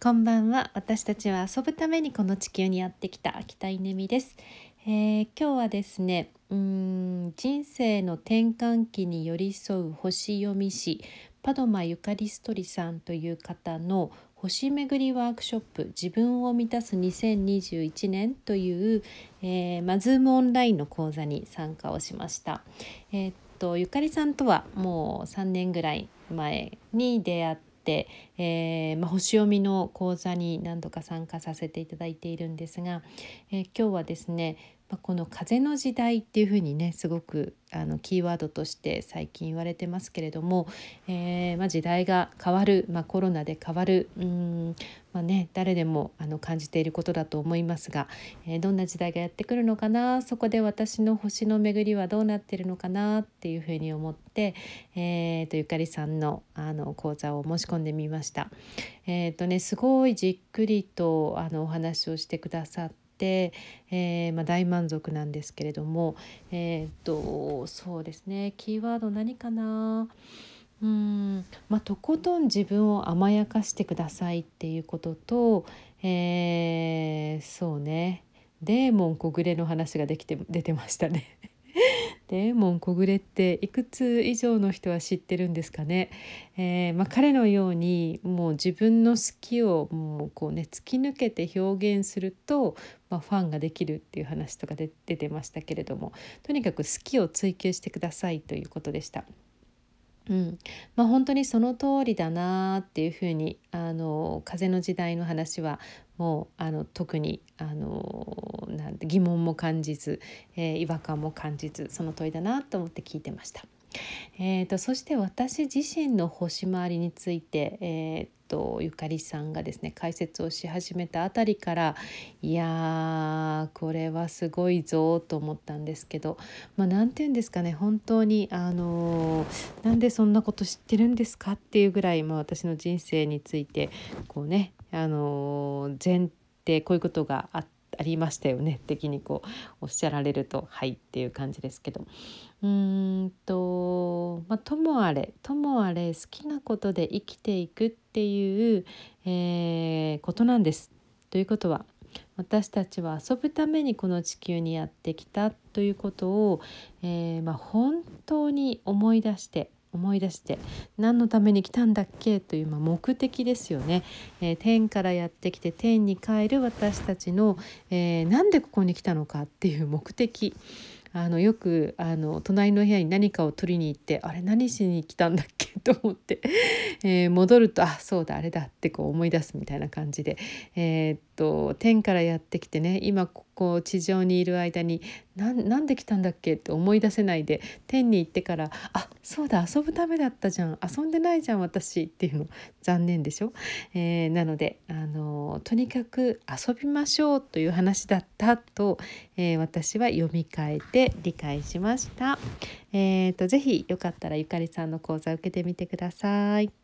こんばんは私たちは遊ぶためにこの地球にやってきた秋田稲美です、えー、今日はですねうん人生の転換期に寄り添う星読み師パドマゆかりストリさんという方の星巡りワークショップ自分を満たす2021年という、えーまあ、ズームオンラインの講座に参加をしました。えー、っとゆかりさんとはもう3年ぐらい前に出会って、えー、まあ、星読みの講座に何度か参加させていただいているんですが、えー、今日はですねまあ、この風の時代っていうふうにねすごくあのキーワードとして最近言われてますけれども、えー、まあ、時代が変わる、まあ、コロナで変わるうん、まあね、誰でもあの感じていることだと思いますが、えー、どんな時代がやってくるのかなそこで私の星の巡りはどうなってるのかなっていうふうに思って、えーと、ゆかりさんのあの講座を申し込んでみました。えーとね、すごいじっくりとあのお話をしてくださって、えー、まあ、大満足なんですけれどもえー、っとそうですねキーワード何かな？うんまあ、とことん自分を甘やかしてくださいっていうことと、えー、そうねデーモン小暮の話ができて出てましたね。デーモン小暮っていくつ以上の人は知ってるんですかね、えー、まあ、彼のようにもう自分の好きをもうこうね突き抜けて表現すると、まあ、ファンができるっていう話とかで出てましたけれどもとにかく好きを追求してくださいということでした。うんまあ、本当にその通りだなっていうふうにあの風の時代の話はもうあの特にあのなんて疑問も感じず、えー、違和感も感じずその問いだなと思って聞いてました。えーと、そして私自身の星回りについて、えーと、ゆかりさんがですね解説をし始めたあたりからいやーこれはすごいぞと思ったんですけどまあ何て言うんですかね本当にあのー、なんでそんなこと知ってるんですかっていうぐらい、まあ、私の人生についてこうねあのー、前提こういうことがあってありましたよね的にこうおっしゃられるとはいっていう感じですけどうんと、まあ、ともあれともあれ好きなことで生きていくっていう、えー、ことなんです。ということは私たちは遊ぶためにこの地球にやってきたということを、えー、まあ、本当に思い出して思い出して何のために来たんだっけ？という、まあ、目的ですよね、えー、天からやってきて天に帰る私たちの、えー、なんでここに来たのか？っていう目的。あのよくあの隣の部屋に何かを取りに行ってあれ何しに来たんだっけ？と思って、えー、戻るとあそうだあれだってこう思い出すみたいな感じで、えー、っと天からやってきてね今ここう地上にいる間に何で来たんだっけ？って思い出せないで天に行ってからあそうだ遊ぶためだったじゃん遊んでないじゃん私っていうの残念でしょ、えー、なのであのとにかく遊びましょうという話だったと、えー、私は読み替えて理解しました。えーと、とぜひよかったらゆかりさんの講座を受けてみてください。